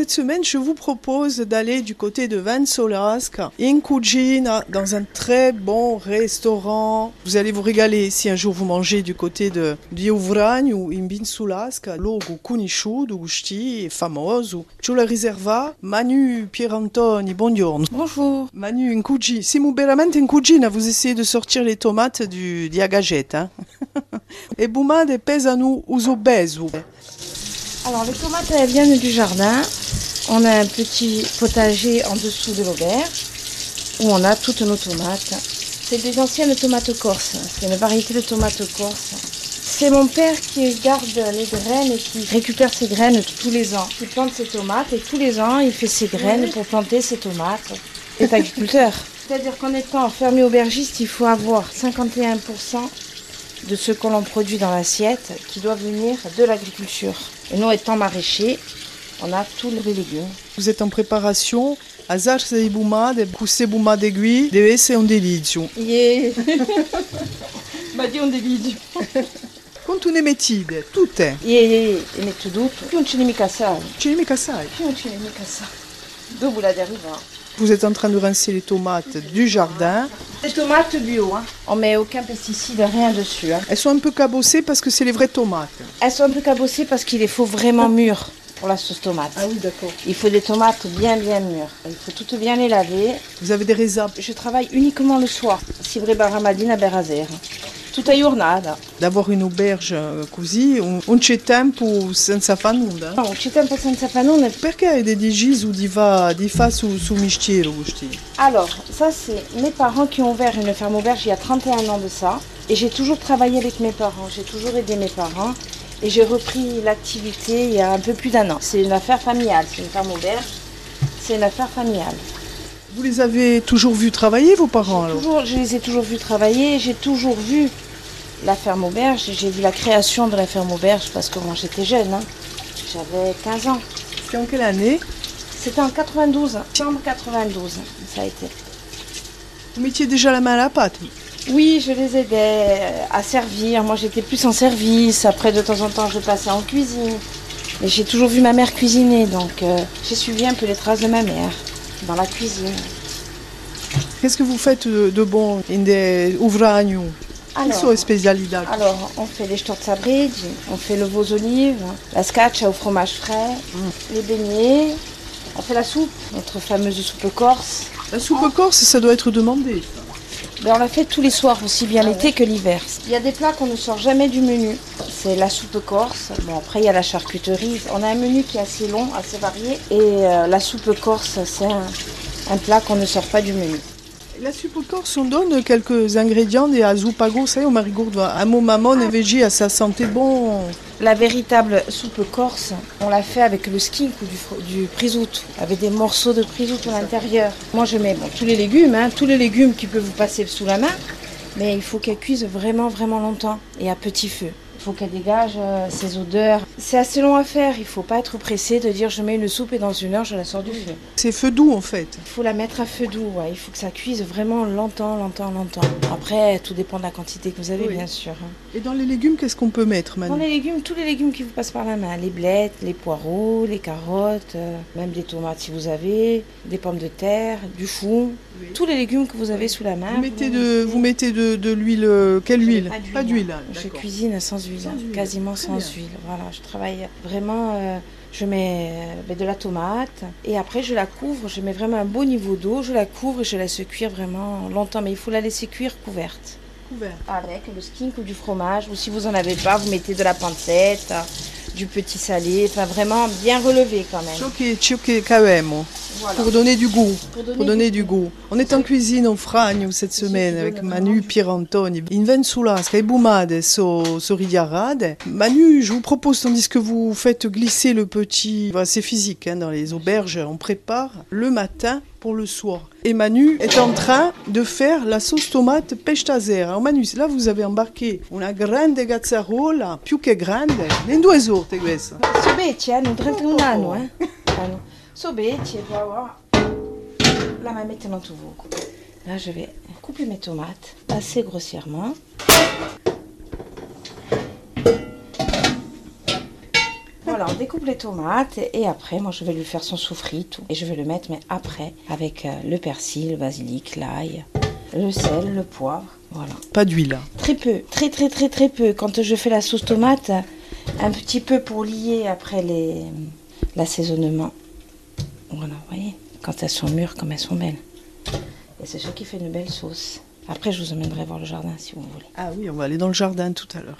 Cette semaine, je vous propose d'aller du côté de Vansolasca, in dans un très bon restaurant. Vous allez vous régaler si un jour vous mangez du côté de Diovragno, in Vinsulasca, logo conosciuto, gusti, famoso. Je la riserva Manu Pierantoni, buongiorno. Bonjour. Manu in cucina, siamo veramente in cucina, vous essayez de sortir les tomates du diagagette. Hein? e bumade pesano uso beso. Alors les tomates elles viennent du jardin. On a un petit potager en dessous de l'auberge où on a toutes nos tomates. C'est des anciennes tomates corses. C'est une variété de tomates corses. C'est mon père qui garde les graines et qui récupère ses graines tous les ans. Il plante ses tomates et tous les ans il fait ses graines pour planter ses tomates. Il est agriculteur. C'est-à-dire qu'en étant fermier aubergiste, il faut avoir 51% de ce que l'on produit dans l'assiette qui doit venir de l'agriculture. Et nous, étant maraîchers, on a tous les légumes. Vous êtes en préparation a zarze i bumade, cusse bumade qui deve essere un delizio. Yeah. Ma di un delizio. Quanto ne mettite? Tutte? Yeah, yeah, yeah. E metto tutto. Più non ne mica sai. Ne mica sai. Più non ne mica sai. Dopo la deriva. Vous êtes en train de rincer les tomates du jardin. Les tomates bio, hein. On met aucun pesticide, rien dessus. Hein. Elles sont un peu cabossées parce que c'est les vraies tomates. Elles sont un peu cabossées parce qu'il les faut vraiment mûres pour la sauce tomate. Ah oui, d'accord. Il faut des tomates bien bien mûres. Il faut toutes bien les laver. Vous avez des raisins. Je travaille uniquement le soir. Si vrai baramadina berazer. Tout a giornata. D'avoir une auberge eh, così, un, un c'è tempo senza far nulla. Non, c'è tempo senza panone. Perché dedici ou di va di su, su? Alors, ça c'est mes parents qui ont ouvert une ferme auberge il y a 31 ans de ça. Et j'ai toujours travaillé avec mes parents, j'ai toujours aidé mes parents. Et j'ai repris l'activité il y a un peu plus d'un an. C'est une affaire familiale, c'est une ferme auberge. C'est une affaire familiale. Vous les avez toujours vus travailler, vos parents alors Toujours, je les ai toujours vus travailler, j'ai toujours vu la ferme auberge, j'ai vu la création de la ferme auberge parce que moi j'étais jeune, hein. j'avais 15 ans. C'était en quelle année C'était en 92, chambre 92, ça a été. Vous mettiez déjà la main à la pâte Oui, je les aidais à servir. Moi, j'étais plus en service. Après, de temps en temps, je passais en cuisine. Et j'ai toujours vu ma mère cuisiner, donc euh, j'ai suivi un peu les traces de ma mère dans la cuisine. Qu'est-ce que vous faites de, de bon in de uvragno Quelles sont les spécialités? alors, on fait les storzabrigi, on fait le veau olive, la scaccia au fromage frais, les beignets, on fait la soupe, notre fameuse soupe corse. La soupe corse, ça doit être demandé. Ben, on la fait tous les soirs, aussi bien l'été que l'hiver. Il y a des plats qu'on ne sort jamais du menu. C'est la soupe corse. Bon, après, il y a la charcuterie. On a un menu qui est assez long, assez varié. Et euh, la soupe corse, c'est un, un plat qu'on ne sort pas du menu. La soupe corse, on donne quelques ingrédients des azupago, ça y est, au marigourde, un mot maman et végé à sa santé bon. La véritable soupe corse, on l'a fait avec le skink ou du, du avec des morceaux de prisouto à l'intérieur. Moi, je mets bon, tous les légumes, hein, tous les légumes qui peuvent vous passer sous la main, mais il faut qu'elle cuise vraiment, vraiment longtemps et à petit feu. Il faut qu'elle dégage euh, ses odeurs. C'est assez long à faire, il faut pas être pressé de dire je mets une soupe et dans une heure je la sors du feu. C'est feu doux en fait. Il faut la mettre à feu doux, ouais. il faut que ça cuise vraiment longtemps, longtemps, longtemps. Après, tout dépend de la quantité que vous avez, Oui. bien sûr. hein. Et dans les légumes, qu'est-ce qu'on peut mettre Dans Manu les légumes, tous les légumes qui vous passent par la main, les blettes, les poireaux, les carottes, euh, même des tomates si vous avez, des pommes de terre, du chou, tous les légumes que vous avez sous la main. Vous mettez de, vous mettez de, de l'huile, euh, quelle huile Pas d'huile. hein, Je d'accord. cuisine sans huile, Sans quasiment sans huile. Voilà, je travaille vraiment. euh, je mets euh, ben, de la tomate et après je la couvre. Je mets vraiment un beau niveau d'eau. Je la couvre et je laisse cuire vraiment longtemps. Mais il faut la laisser cuire couverte. Couvert. Avec le skink ou du fromage. Ou si vous en avez pas, vous mettez de la pancette, du petit salé. Enfin vraiment bien relevé quand même. Che avemo, Voilà. pour donner du goût. Pour donner Pour donner du goût. On est en cuisine au Fragno cette semaine avec Manu Pierantoni. In Vensulasca e Bumade so, so ridiarade. Manu, je vous propose, tandis que vous faites glisser le petit... Enfin, c'est physique, hein, dans les auberges, on prépare le matin pour le soir. Et Manu est en train de faire la sauce tomate pestazera. Alors Manu, là vous avez embarqué una grande gazzarola, più che grande, in due sorte questa. Sobetti, eh, non 31 anni, eh. Hanno. Tout vous. Là, je vais couper mes tomates assez grossièrement. Voilà. on découpe les tomates et, après, moi, je vais lui faire son soufri, tout. Et je vais le mettre, mais après, avec euh, le persil, le basilic, l'ail, le sel, le poivre. Voilà. Pas d'huile. Très peu, très très très très peu. Quand je fais la sauce tomate, un petit peu pour lier après les l'assaisonnement. Voilà, vous voyez, quand elles sont mûres comme elles sont belles. Et c'est ce qui fait une belle sauce. Après, je vous emmènerai voir le jardin si vous voulez. Ah oui, on va aller dans le jardin tout à l'heure.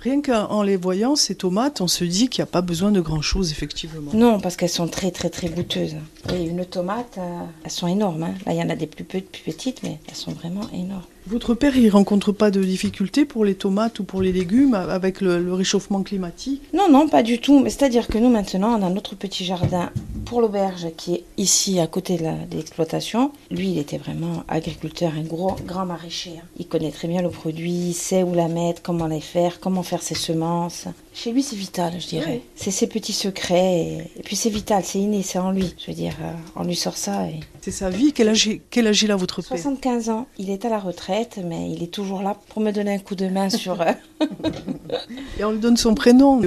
Rien qu'en les voyant, ces tomates, on se dit qu'il n'y a pas besoin de grand-chose, effectivement. Non, parce qu'elles sont très, très, très goûteuses. Et une tomate, euh, elles sont énormes. hein. Là, il y en a des plus, pe- plus petites, mais elles sont vraiment énormes. Votre père, il rencontre pas de difficultés pour les tomates ou pour les légumes avec le, le réchauffement climatique? Non, non, pas du tout. Mais c'est-à-dire que nous, maintenant, on a notre petit jardin pour l'auberge qui est ici, à côté de l'exploitation. Lui, il était vraiment agriculteur, un gros, grand maraîcher. hein. Il connaît très bien le produit, il sait où la mettre, comment les faire, comment faire ses semences. Chez lui, c'est vital, je dirais. C'est ses petits secrets. Et, et puis, c'est vital, c'est inné, c'est en lui. Je veux dire, euh, on lui sort ça. Et... C'est sa vie. Quel âge, quel âge il a votre père? 75 ans, il est à la retraite, mais il est toujours là pour me donner un coup de main sur euh, Et on lui donne son prénom.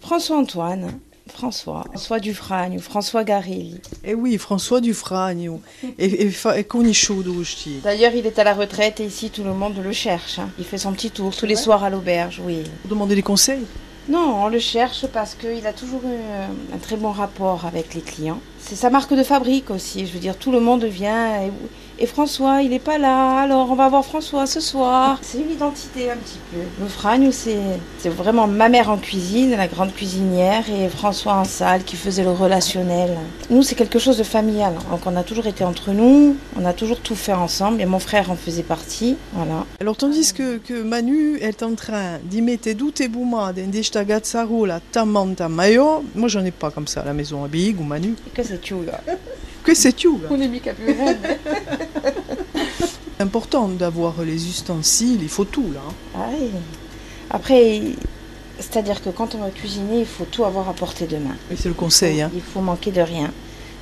François-Antoine. François, François Dufragne ou François Garilli. Eh oui, François Dufragne. Et. D'ailleurs, il est à la retraite et ici, tout le monde le cherche. hein. Il fait son petit tour tous les soirs à l'auberge, oui. Vous demandez des conseils? Non, on le cherche parce qu'il a toujours eu euh, un très bon rapport avec les clients. C'est sa marque de fabrique aussi. Je veux dire, tout le monde vient et, et François, il n'est pas là. Alors, on va voir François ce soir. C'est une identité un petit peu. Le Fragne, c'est c'est vraiment ma mère en cuisine, la grande cuisinière, et François en salle qui faisait le relationnel. Nous, c'est quelque chose de familial. Donc, on a toujours été entre nous. On a toujours tout fait ensemble. Et mon frère en faisait partie. Voilà. Alors, tandis que, que Manu est en train d'y mettre toutes les boumades, des stagazzarola, la tamanta mayo, moi j'en ai pas comme ça à la maison à Big ou Manu. Que c'est là. Que rien. C'est important d'avoir les ustensiles, il faut tout là. hein. Ah oui. Après, c'est-à-dire que quand on va cuisiner, il faut tout avoir à portée de main. Et c'est le conseil. Hein. Il faut manquer de rien.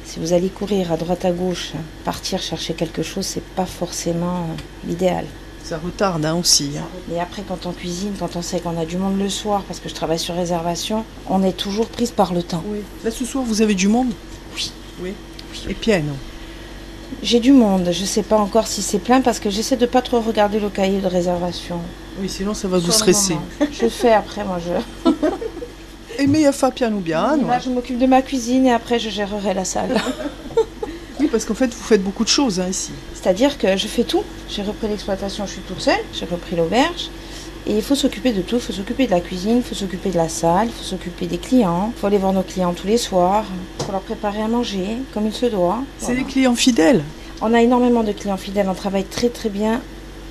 Si vous allez courir à droite à gauche, partir chercher quelque chose, c'est pas forcément euh, l'idéal. Ça retarde hein, aussi. hein. Et après, quand on cuisine, quand on sait qu'on a du monde le soir, parce que je travaille sur réservation, on est toujours prise par le temps. Là ce soir vous avez du monde? Oui. Oui. Et Pienne. J'ai du monde, je sais pas encore si c'est plein parce que j'essaie de pas trop regarder le cahier de réservation. Oui, sinon ça va vous Sur stresser. Je fais après, moi je. Et mais fa piano bien. Là, je m'occupe de ma cuisine et après je gérerai la salle. Oui, parce qu'en fait vous faites beaucoup de choses hein, ici. C'est-à-dire que je fais tout. J'ai repris l'exploitation, je suis toute seule. J'ai repris l'auberge. Et il faut s'occuper de tout. Il faut s'occuper de la cuisine, il faut s'occuper de la salle, il faut s'occuper des clients. Il faut aller voir nos clients tous les soirs. Il faut leur préparer à manger comme il se doit. C'est Voilà. des clients fidèles. On a énormément de clients fidèles. On travaille très très bien,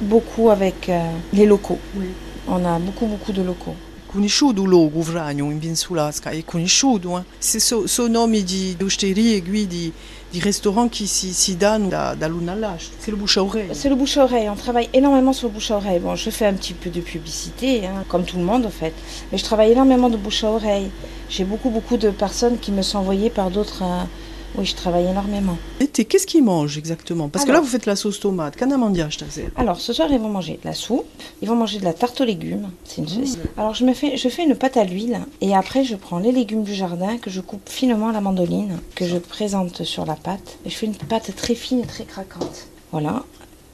beaucoup avec euh, les locaux. Oui. On a beaucoup beaucoup de locaux. Conosciuto o logo Vragno in Vinsulasca, è conosciuto. Eh? Se so, so nomi di osterie e guidi si danno da, dall'uno all'altro. C'est le bouche à oreille. C'est le bouche à oreille. On travaille énormément sur le bouche à oreille. Bon, je fais un petit peu de publicité, hein, comme tout le monde en fait. Mais je travaille énormément de bouche à oreille. J'ai beaucoup, beaucoup de personnes qui me sont envoyées par d'autres. euh, Oui, je travaille énormément. Et t'es- qu'est-ce qu'ils mangent exactement? Parce que là, vous faites la sauce tomate. Qu'en amandiage, t'as fait Alors, ce soir, ils vont manger de la soupe. Ils vont manger de la tarte aux légumes. C'est une... Mmh. Alors, je, me fais, je fais une pâte à l'huile. Et après, je prends les légumes du jardin que je coupe finement à la mandoline, que je présente sur la pâte. Et je fais une pâte très fine et très craquante. Voilà.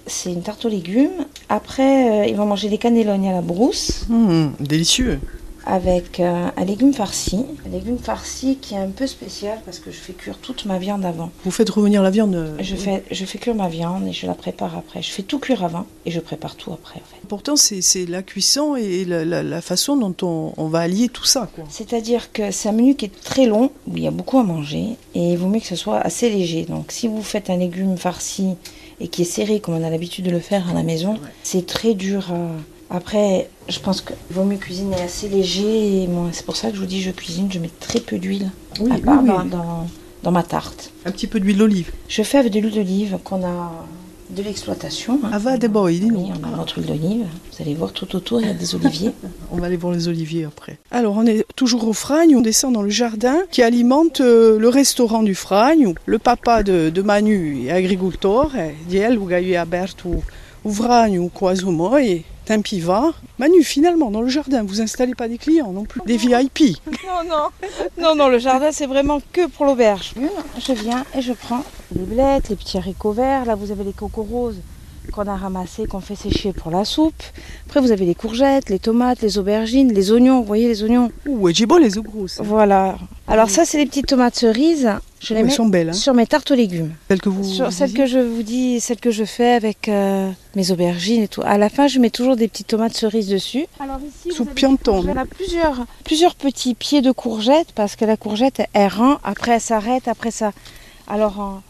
C'est une tarte aux légumes. Après, euh, ils vont manger des cannelloni à la brousse. Hum, Délicieux. Avec euh, un légume farci. Un légume farci qui est un peu spécial parce que je fais cuire toute ma viande avant. Vous faites revenir la viande. euh, Je fais, je fais cuire ma viande et je la prépare après. Je fais tout cuire avant et je prépare tout après. En fait. Pourtant, c'est la cuisson et la, la- la façon dont on, on va allier tout ça. C'est-à-dire que c'est un menu qui est très long, où il y a beaucoup à manger et il vaut mieux que ce soit assez léger. Donc si vous faites un légume farci et qui est serré comme on a l'habitude de le faire à la maison, c'est très dur à... Après, je pense qu'il vaut mieux cuisiner assez léger. Et c'est pour ça que je vous dis, je cuisine, je mets très peu d'huile. Oui, à part oui. Dans, dans- dans ma tarte. Un petit peu d'huile d'olive. Je fais avec de l'huile d'olive qu'on a de l'exploitation. hein. Ah, va des dis Oui, on a notre huile d'olive. Vous allez voir tout autour, il y a des oliviers. On va aller voir les oliviers après. Alors, on est toujours au Fragne, on descend dans le jardin qui alimente euh, le restaurant du Fragne. Le papa de, de Manu est agriculteur, e di lui a Ouvragne ou Croisomo et Tempiva. Manu, finalement, dans le jardin, vous installez pas des clients non plus, des VIP. Non, non, non, non, le jardin c'est vraiment que pour l'auberge. Je viens et je prends les blettes, les petits haricots verts. Là, vous avez les cocos roses qu'on a ramassés, qu'on fait sécher pour la soupe. Après, vous avez les courgettes, les tomates, les aubergines, les oignons. Vous voyez les oignons Ouh, j'ai beau les eaux grosses. Voilà. Alors ça, c'est les petites tomates cerises. Je les Elles mets sont belles, hein. sur mes tartes aux légumes. Celles que vous. Sur celles que je vous dis, celles que je fais avec euh, mes aubergines et tout. À la fin, je mets toujours des petites tomates cerises dessus. Alors ici, Sous pianton. On a plusieurs, plusieurs petits pieds de courgettes parce que la courgette, elle rend, après elle s'arrête, après ça. Alors,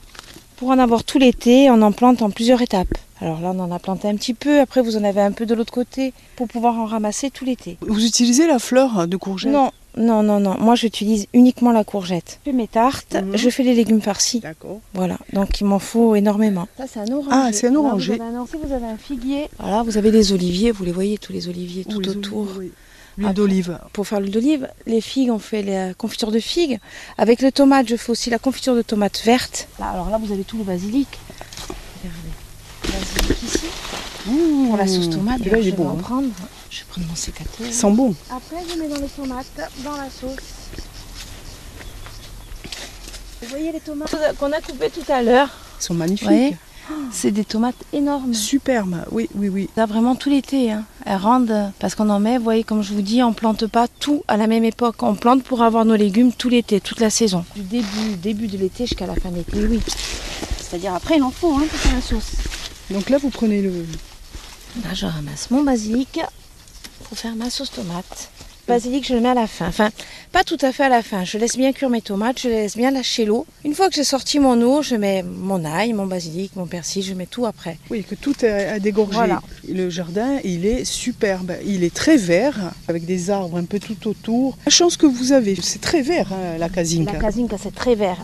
pour en avoir tout l'été, on en plante en plusieurs étapes. Alors là, on en a planté un petit peu. Après, vous en avez un peu de l'autre côté pour pouvoir en ramasser tout l'été. Vous utilisez la fleur de courgette? Non, non, non, non. Moi, j'utilise uniquement la courgette. Je fais mes tartes, Mhm. je fais les légumes farcis. D'accord. Voilà, donc il m'en faut énormément. Ça, c'est un oranger. Ah, c'est un Là, oranger. vous avez un vous avez un figuier, voilà, vous avez les oliviers, vous les voyez, tous les oliviers tout les autour. oui. L'huile Après- d'olive. Pour faire l'huile d'olive, les figues, on fait la confiture de figues. Avec le tomate, je fais aussi la confiture de tomate verte. Là, alors là, vous avez tout le basilic. Regardez, basilic ici. Mmh. Pour la sauce tomate, là, je vais bon. en hein. prendre. Je vais prendre mon sécateur. Sent bon. Après, je mets dans les tomates, dans la sauce. Vous voyez les tomates qu'on a coupées tout à l'heure Ils sont magnifiques. Ouais. C'est des tomates énormes. Superbe. Oui, oui, oui. Ça vraiment tout l'été. Hein. Elles rendent parce qu'on en met, vous voyez, comme je vous dis, on plante pas tout à la même époque. On plante pour avoir nos légumes tout l'été, toute la saison. Du début, début de l'été jusqu'à la fin de l'été, oui. C'est-à-dire après, il en faut hein, pour faire la sauce. Donc là, vous prenez le. Là, je ramasse mon basilic pour faire ma sauce tomate. Basilic, je le mets à la fin. Enfin, pas tout à fait à la fin. Je laisse bien cuire mes tomates, je laisse bien lâcher l'eau. Une fois que j'ai sorti mon eau, je mets mon ail, mon basilic, mon persil, je mets tout après. Oui, que tout est à dégorger. Voilà. Le jardin, il est superbe. Il est très vert, avec des arbres un peu tout autour. La chance que vous avez, c'est très vert, hein, la casinca. La Kazinka, c'est très vert.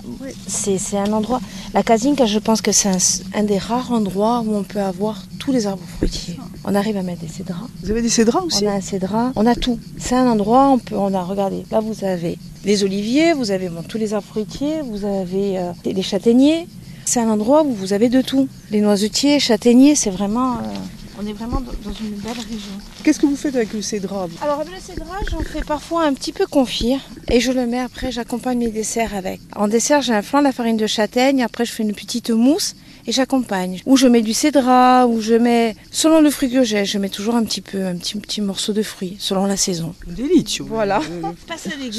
C'est c'est un endroit. La Kazinka, je pense que c'est un, un des rares endroits où on peut avoir tous les arbres fruitiers. On arrive à mettre des cédrats. Vous avez des cédrats aussi On a un cédrat, on a tout. C'est un endroit, on peut, on a, regardez, là vous avez les oliviers, vous avez bon, tous les arbres fruitiers, vous avez euh, les châtaigniers. C'est un endroit où vous avez de tout. Les noisetiers, châtaigniers, c'est vraiment. euh, on est vraiment dans une belle région. Qu'est-ce que vous faites avec le cédrat vous Alors le cédrat, j'en fais parfois un petit peu confire et je le mets après, j'accompagne mes desserts avec. En dessert, j'ai un flan de la farine de châtaigne, après je fais une petite mousse et j'accompagne. Ou je mets du cédrat, ou je mets, selon le fruit que j'ai, je mets toujours un petit peu, un petit, petit morceau de fruit, selon la saison. Délicieux. Voilà.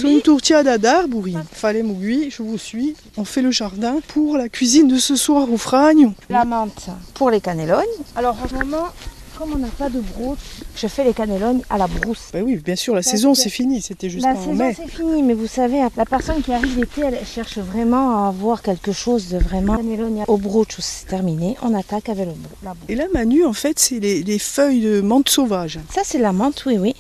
Une tourtiada d'arbori. Fallait Mougui, je vous suis. On fait le jardin pour la cuisine de ce soir au fragno. La menthe pour les cannelognes. Alors en ce moment, comme on n'a pas de brousse, je fais les cannelognes à la brousse. Bah oui, bien sûr, la Parce saison c'est fini, c'était juste La en saison mai. c'est fini, mais vous savez, la personne qui arrive l'été, elle cherche vraiment à avoir quelque chose de vraiment cannellogne au brooch, c'est terminé. On attaque avec le la brousse. Et là, Manu, en fait, c'est les, les feuilles de menthe sauvage. Ça c'est la menthe, oui, oui.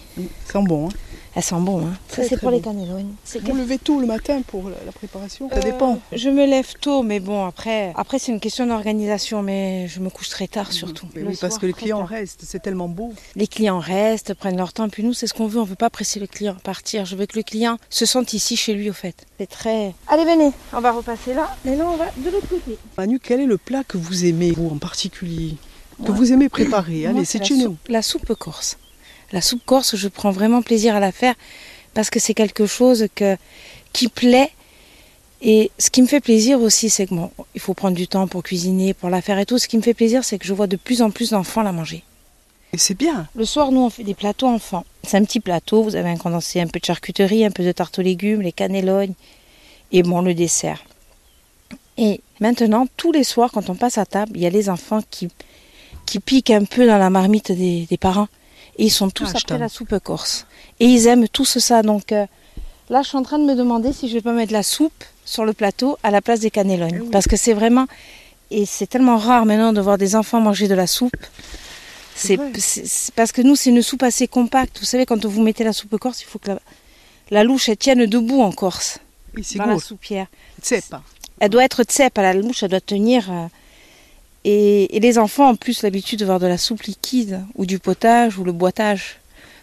C'est bon. Hein. Elle sent bon, hein. Ça c'est pour les bon. cannelognes. C'est Vous levez tôt le matin pour la, préparation? Ça Euh, dépend. Je me lève tôt, mais bon, après, après c'est une question d'organisation, mais je me couche très tard surtout. Mais Le oui, parce que les clients tard. restent, c'est tellement beau. Les clients restent, prennent leur temps, puis nous, c'est ce qu'on veut. On veut pas presser le client à partir. Je veux que le client se sente ici chez lui, au fait. C'est très. Allez, venez, on va repasser là. Mais là, on va de l'autre côté. Manu, quel est le plat que vous aimez, vous en particulier? Que vous aimez préparer? Allez, c'est la chez nous. soupe- La soupe corse. La soupe corse, je prends vraiment plaisir à la faire parce que c'est quelque chose que, qui plaît. Et ce qui me fait plaisir aussi, c'est que bon, il faut prendre du temps pour cuisiner, pour la faire et tout. Ce qui me fait plaisir, c'est que je vois de plus en plus d'enfants la manger. Et c'est bien. Le soir, nous, on fait des plateaux enfants. C'est un petit plateau, vous avez un condensé, un peu de charcuterie, un peu de tarte aux légumes, les cannelognes et bon, le dessert. Et maintenant, tous les soirs, quand on passe à table, il y a les enfants qui, qui piquent un peu dans la marmite des, des parents. Et ils sont tous Ah, après la soupe corse. Et ils aiment tous ça. Donc euh, là, je suis en train de me demander si je vais pas mettre la soupe sur le plateau à la place des cannelognes. Eh oui. Parce que c'est vraiment... Et c'est tellement rare maintenant de voir des enfants manger de la soupe. C'est parce que nous, c'est une soupe assez compacte. Vous savez, quand vous mettez la soupe corse, il faut que la, la louche elle tienne debout en Corse, Et dans la soupière. Pas. Elle doit être tsep, à la louche, elle doit tenir. euh, et, et les enfants ont plus l'habitude de voir de la soupe liquide, ou du potage, ou le boitage.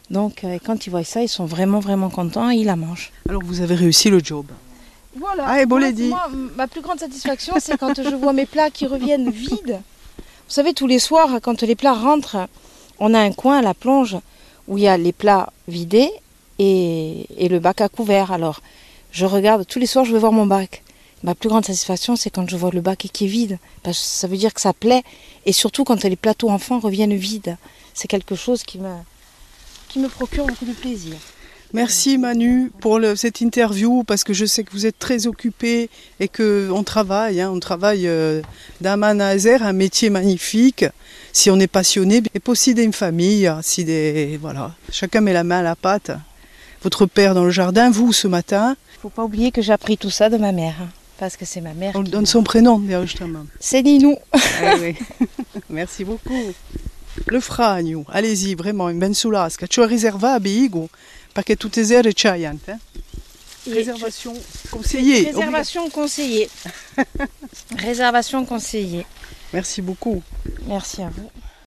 Donc, euh, quand ils voient ça, ils sont vraiment, vraiment contents et ils la mangent. Alors vous avez réussi le job. Voilà. Ah, et bon, les dit. ma plus grande satisfaction, c'est quand je vois mes plats qui reviennent vides. Vous Vous savez, tous les soirs, quand les plats rentrent, on a un coin à la plonge où il y a les plats vidés et, et le bac à couvert. Alors, je regarde, tous les soirs, je vais voir mon bac. Ma plus grande satisfaction, c'est quand je vois le bac qui est vide, parce que ça veut dire que ça plaît, et surtout quand les plateaux enfants reviennent vides. C'est quelque chose qui me, qui me procure beaucoup de plaisir. Merci Manu pour le- cette interview parce que je sais que vous êtes très occupé et que on travaille, hein, on travaille euh, d'Aman à Azer, un métier magnifique. Si on est passionné, et posséder une famille, si des voilà, chacun met la main à la pâte. Votre père dans le jardin, vous ce matin, faut pas oublier que j'ai appris tout ça de ma mère, parce que c'est ma mère. on qui donne son prénom justement. C'est Ninou. Ah oui. Merci beaucoup. Le fragno, allez-y, vraiment, in ben sulasca. Ci ho riservato Igo, perché tutte sere c'hai anche. eh? Réservation conseillée. Réservation conseillée. Réservation conseillée. Merci beaucoup. Merci à vous.